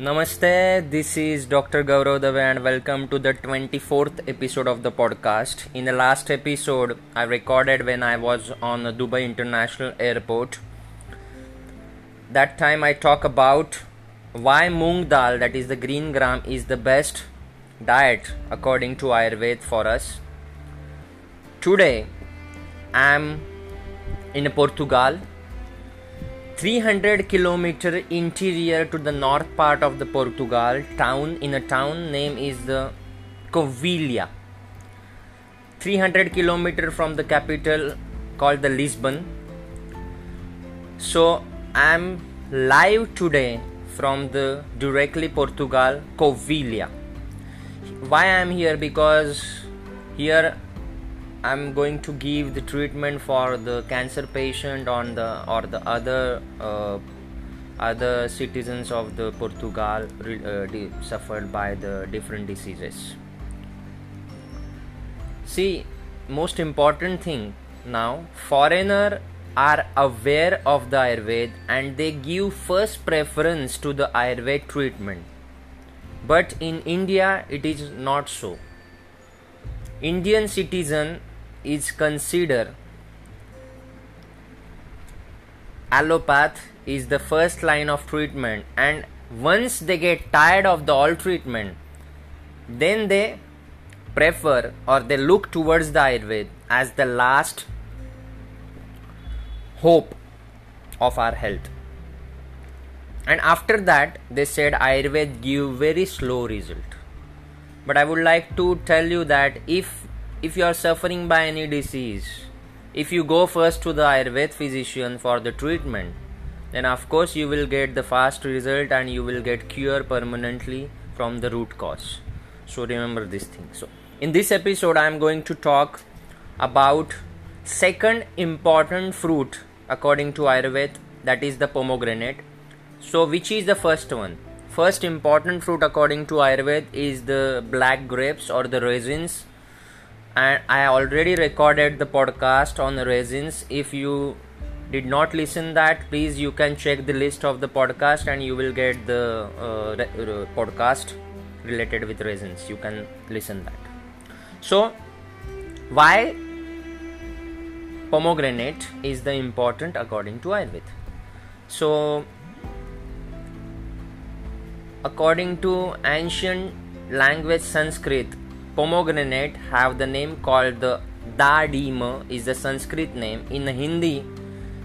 Namaste, this is Dr. Gaurav Dave and welcome to the 24th episode of the podcast. In the last episode, I recorded when I was on Dubai International Airport. That time I talk about why moong dal, that is the green gram, is the best diet according to Ayurveda for us. Today, I am in Portugal 300 kilometer interior to the north part of the Portugal town in a town name is uh, the Covilhã 300 kilometer from the capital called the Lisbon. So I am live today from the directly Portugal Covilhã why I am here? Because here I'm going to give the treatment for the cancer patient on the or the other uh, other citizens of the Portugal uh, suffered by the different diseases. See, most important thing now, foreigner are aware of the Ayurveda and they give first preference to the Ayurveda treatment. But in India, it is not so. Indian citizen is considered. Allopath is the first line of treatment and once they get tired of the all treatment then they prefer or they look towards the ayurveda as the last hope of our health. And after that they said ayurveda give very slow result. But i would like to tell you that if if you are suffering by any disease, if you go first to the Ayurveda physician for the treatment, then of course you will get the fast result and you will get cure permanently from the root cause. So remember this thing. So in this episode I am going to talk about second important fruit according to Ayurveda that is the pomegranate. So which is the first one? First important fruit according to Ayurveda is the black grapes or the raisins and I already recorded the podcast on resins. If you did not listen that, please you can check the list of the podcast and you will get the uh, re- podcast related with resins. You can listen that. So, why pomegranate is the important according to Ayurveda? So, according to ancient language Sanskrit, pomegranate have the name called the Dadima is the Sanskrit name. In Hindi,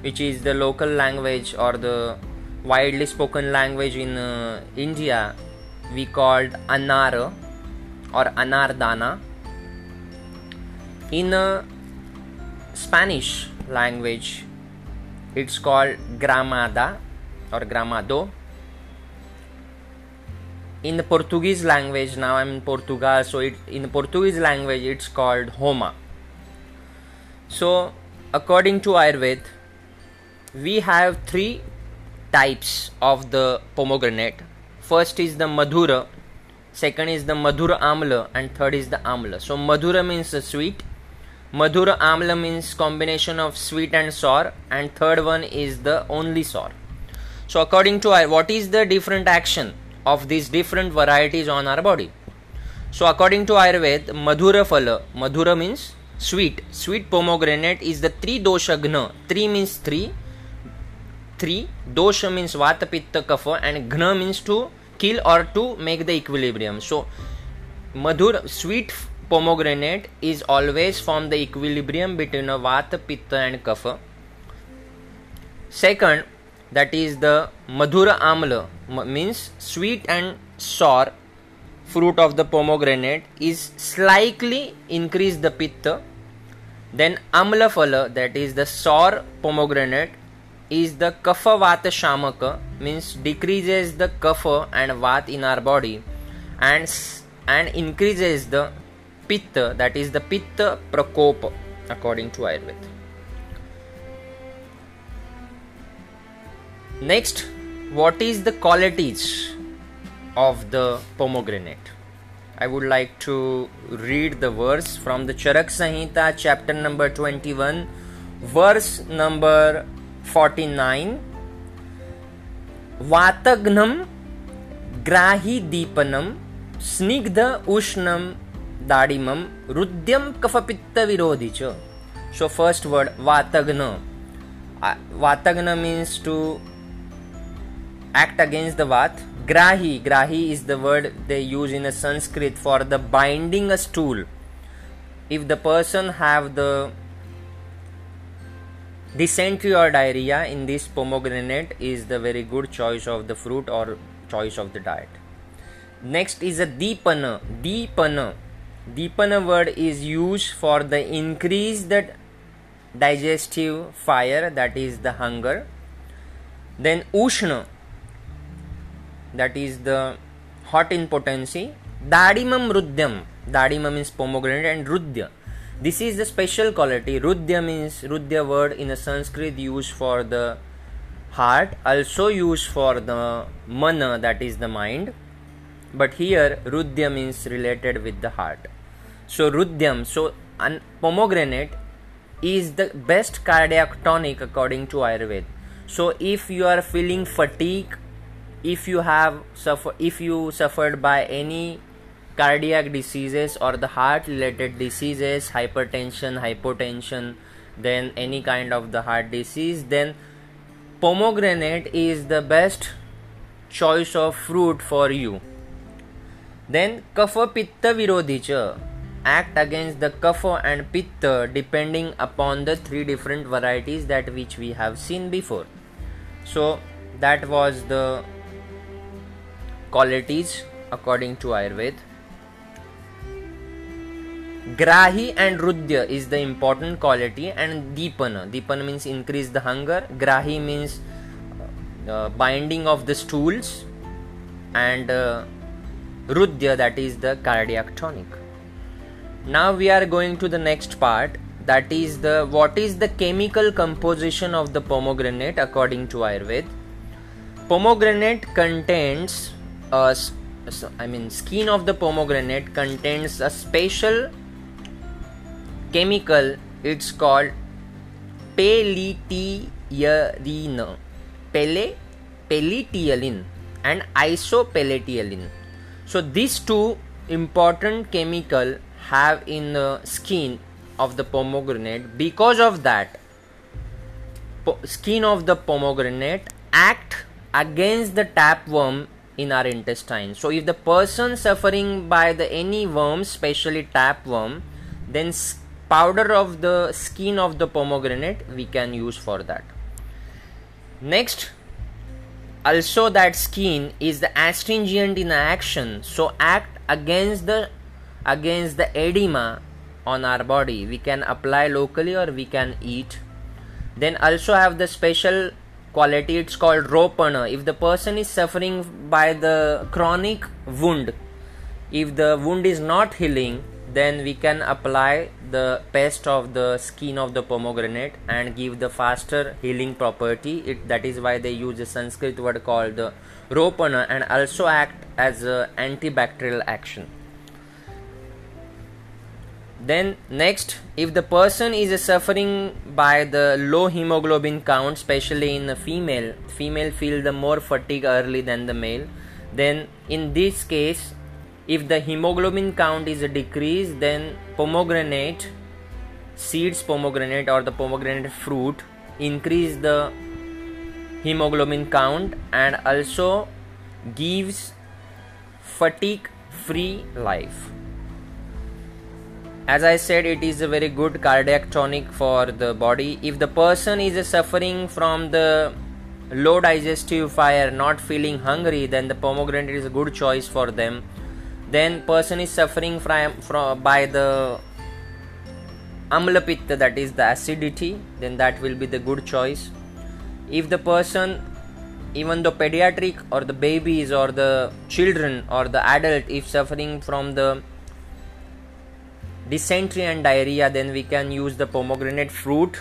which is the local language or the widely spoken language in uh, India, we called Anara or Anardana. In uh, Spanish language, it's called Gramada or Gramado in the Portuguese language, now I'm in Portugal, so it, in the Portuguese language it's called Homa. So, according to Ayurveda, we have three types of the pomegranate. First is the Madhura, second is the Madhura Amla, and third is the Amla. So, Madhura means sweet, Madhura Amla means combination of sweet and sour, and third one is the only sour. So, according to Ayurveda, what is the different action? Of these different varieties on our body. So, according to Ayurveda, Madhura Phala, Madhura means sweet. Sweet pomegranate is the three dosha gna. Three means three. Three. Dosha means Vata Pitta Kapha and Gna means to kill or to make the equilibrium. So, Madhur, sweet pomegranate is always from the equilibrium between a Vata, Pitta and Kapha. Second, that is the Madhura Amla means sweet and sour fruit of the pomegranate is slightly increase the pitta. Then amla phala that is the sour pomegranate is the kapha vata shamaka means decreases the kapha and vat in our body and and increases the pitta that is the pitta prakopa according to ayurveda next what is the qualities of the pomegranate? I would like to read the verse from the charak samhita chapter number 21 verse number 49 vatagnam grahi deepanam snigdha ushnam dadimam rudyam kafapitta virodicha so first word vatagnam. Uh, vatagnam means to act against the vat grahi. Grahi is the word they use in a sanskrit for the binding a stool. If the person have the dysentery or diarrhea in this pomegranate is the very good choice of the fruit or choice of the diet. Next is a deepana deepana deepana word is used for the increased digestive fire that is the hunger. Then ushna that is the hot in potency dadimam rudyam. Dadima means pomegranate and rudya. This is the special quality. Rudya means rudya word in a sanskrit used for the heart also used for the mana that is the mind. But here rudya means related with the heart. So rudyam so an pomegranate is the best cardiac tonic according to ayurveda. So if you are feeling fatigue if you have suffer if you suffered by any cardiac diseases or the heart related diseases hypertension hypotension then any kind of the heart disease then pomegranate is the best choice of fruit for you. Then kapha pitta virodhicha act against the kapha and pitta depending upon the three different varieties that which we have seen before. So that was the qualities according to Ayurveda. Grahi and Rudya is the important quality, and Deepana. Deepana means increase the hunger. Grahi means uh, binding of the stools, and uh, Rudya that is the cardiac tonic. Now we are going to the next part that is the what is the chemical composition of the pomegranate according to Ayurveda. Pomegranate contains I mean skin of the pomegranate contains a special chemical. It's called pelletierine pele pelletierine and isopelletierine so these two important chemical have in the skin of the pomegranate. Because of that po- skin of the pomegranate act against the tapeworm in our intestine. So if the person suffering by the any worm especially tapeworm then powder of the skin of the pomegranate we can use for that. Next also that skin is the astringent in action. So act against the against the edema on our body. We can apply locally or we can eat. Then also have the special quality it's called ropana if the person is suffering by the chronic wound if the wound is not healing then we can apply the paste of the skin of the pomegranate and give the faster healing property. It, that is why they use a sanskrit word called ropana and also act as a antibacterial action then next if the person is suffering by the low hemoglobin count especially in the female female feel the more fatigue early than the male then in this case if the hemoglobin count is decreased then pomegranate seeds pomegranate or the pomegranate fruit increase the hemoglobin count and also gives fatigue free life as i said it is a very good cardiac tonic for the body. If the person is suffering from the low digestive fire not feeling hungry then the pomegranate is a good choice for them. Then person is suffering from, from by the amla pitta that is the acidity then that will be the good choice. If the person even the pediatric or the babies or the children or the adult if suffering from the dysentery and diarrhea then we can use the pomegranate fruit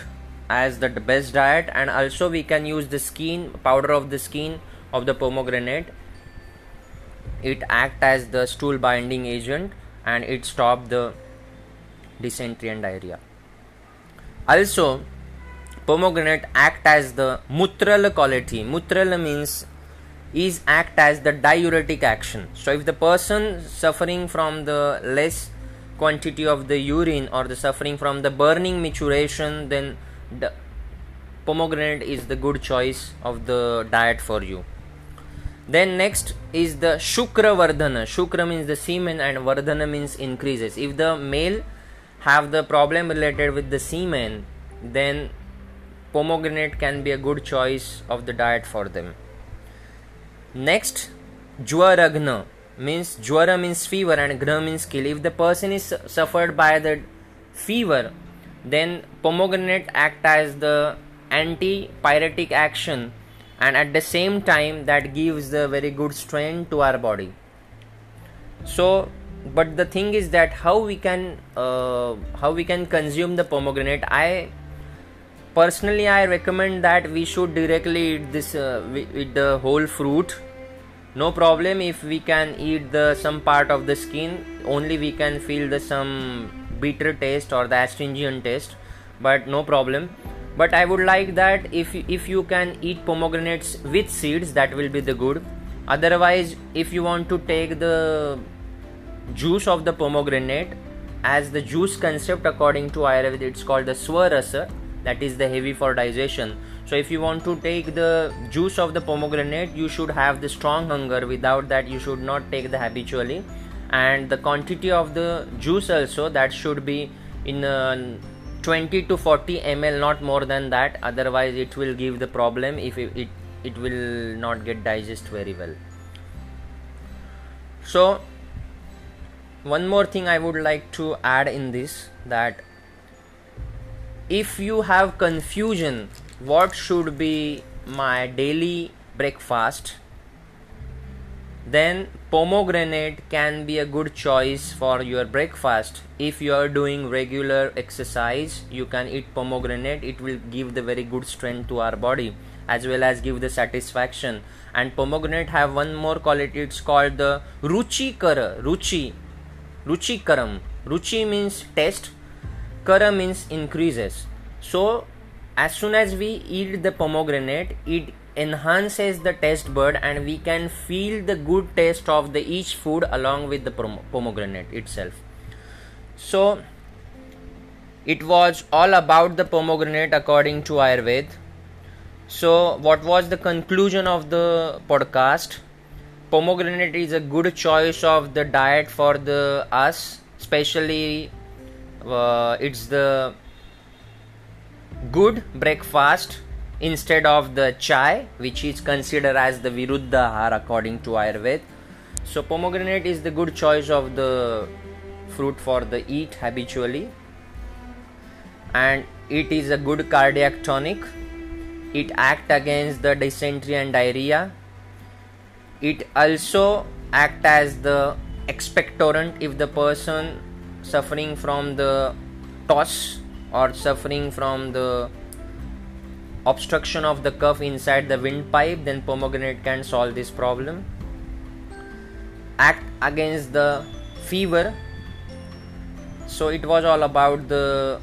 as the best diet and also we can use the skin powder of the skin of the pomegranate. It act as the stool binding agent and it stop the dysentery and diarrhea. Also pomegranate act as the mutral quality. Mutral means is act as the diuretic action. So if the person suffering from the less quantity of the urine or the suffering from the burning micturition then the pomegranate is the good choice of the diet for you. Then next is the shukra vardhana shukra means the semen and vardhana means increases. If the male have the problem related with the semen then pomegranate can be a good choice of the diet for them. Next jwaragna means jwara means fever and gra means kill. If the person is suffered by the fever then pomegranate act as the anti-pyretic action and at the same time that gives the very good strength to our body. So but the thing is that how we can uh, how we can consume the pomegranate i personally i recommend that we should directly eat this uh, with the whole fruit no problem if we can eat the some part of the skin. Only we can feel the some bitter taste or the astringent taste. But no problem. But i would like that if if you can eat pomegranates with seeds that will be the good. Otherwise if you want to take the juice of the pomegranate as the juice concept according to ayurveda it's called the swarasa. That is the heavy for digestion so if you want to take the juice of the pomegranate you should have the strong hunger. Without that you should not take the habitually. And the quantity of the juice also that should be in uh, 20 to 40 ml not more than that. Otherwise it will give the problem if it, it, it will not get digest very well. So one more thing i would like to add in this that if you have confusion what should be my daily breakfast? Then pomegranate can be a good choice for your breakfast. If you are doing regular exercise you can eat pomegranate. It will give the very good strength to our body as well as give the satisfaction. And pomegranate have one more quality. It's called the ruchi kara ruchi ruchi karam ruchi means taste kara means increases. So as soon as we eat the pomegranate it enhances the taste bud and we can feel the good taste of the each food along with the pomegranate itself. So it was all about the pomegranate according to ayurveda so what was the conclusion of the podcast? Pomegranate is a good choice of the diet for the us especially uh, it's the good breakfast instead of the chai which is considered as the viruddhahar according to ayurveda so pomegranate is the good choice of the fruit for the eat habitually. And it is a good cardiac tonic. It act against the dysentery and diarrhea. It also act as the expectorant if the person suffering from the toss or suffering from the obstruction of the cuff inside the windpipe then pomegranate can solve this problem. Act against the fever. So it was all about the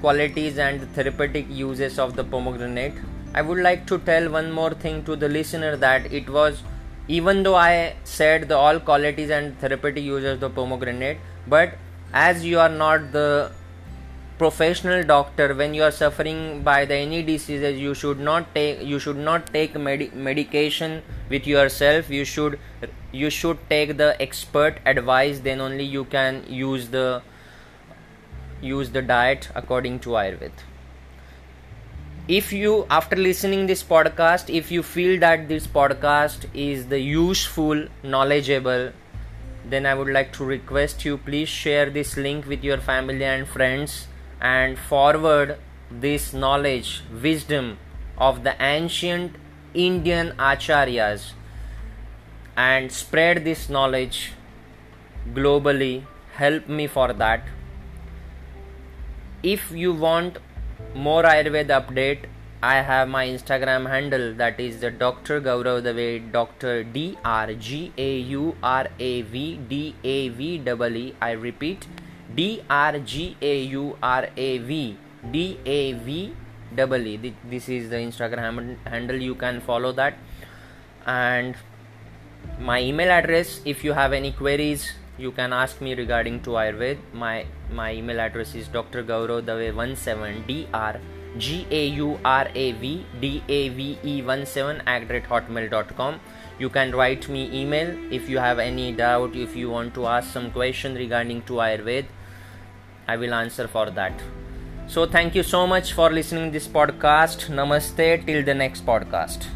qualities and the therapeutic uses of the pomegranate. I would like to tell one more thing to the listener that it was even though i said the all qualities and therapeutic uses of the pomegranate but as you are not the professional doctor when you are suffering by the any diseases you should not take you should not take medi- medication with yourself. You should you should take the expert advice then only you can use the use the diet according to ayurveda. If you after listening this podcast if you feel that this podcast is the useful knowledgeable then i would like to request you please share this link with your family and friends and forward this knowledge, wisdom of the ancient Indian acharyas and spread this knowledge globally. Help me for that. If you want more Ayurveda update, I have my Instagram handle that is the Dr. Gaurav Dave, Dr. D R G A U R A V D A V E E. I repeat D R G A U R A V D A V E. This is the Instagram handle. You can follow that. and my email address if you have any queries you can ask me regarding to ayurved my my email address is dr gaurav dave 17 dr g a u r a v d a v e 17 at hotmail.com you can write me email if you have any doubt if you want to ask some question regarding to ayurved i will answer for that. So thank you so much for listening this podcast. Namaste. Till the next podcast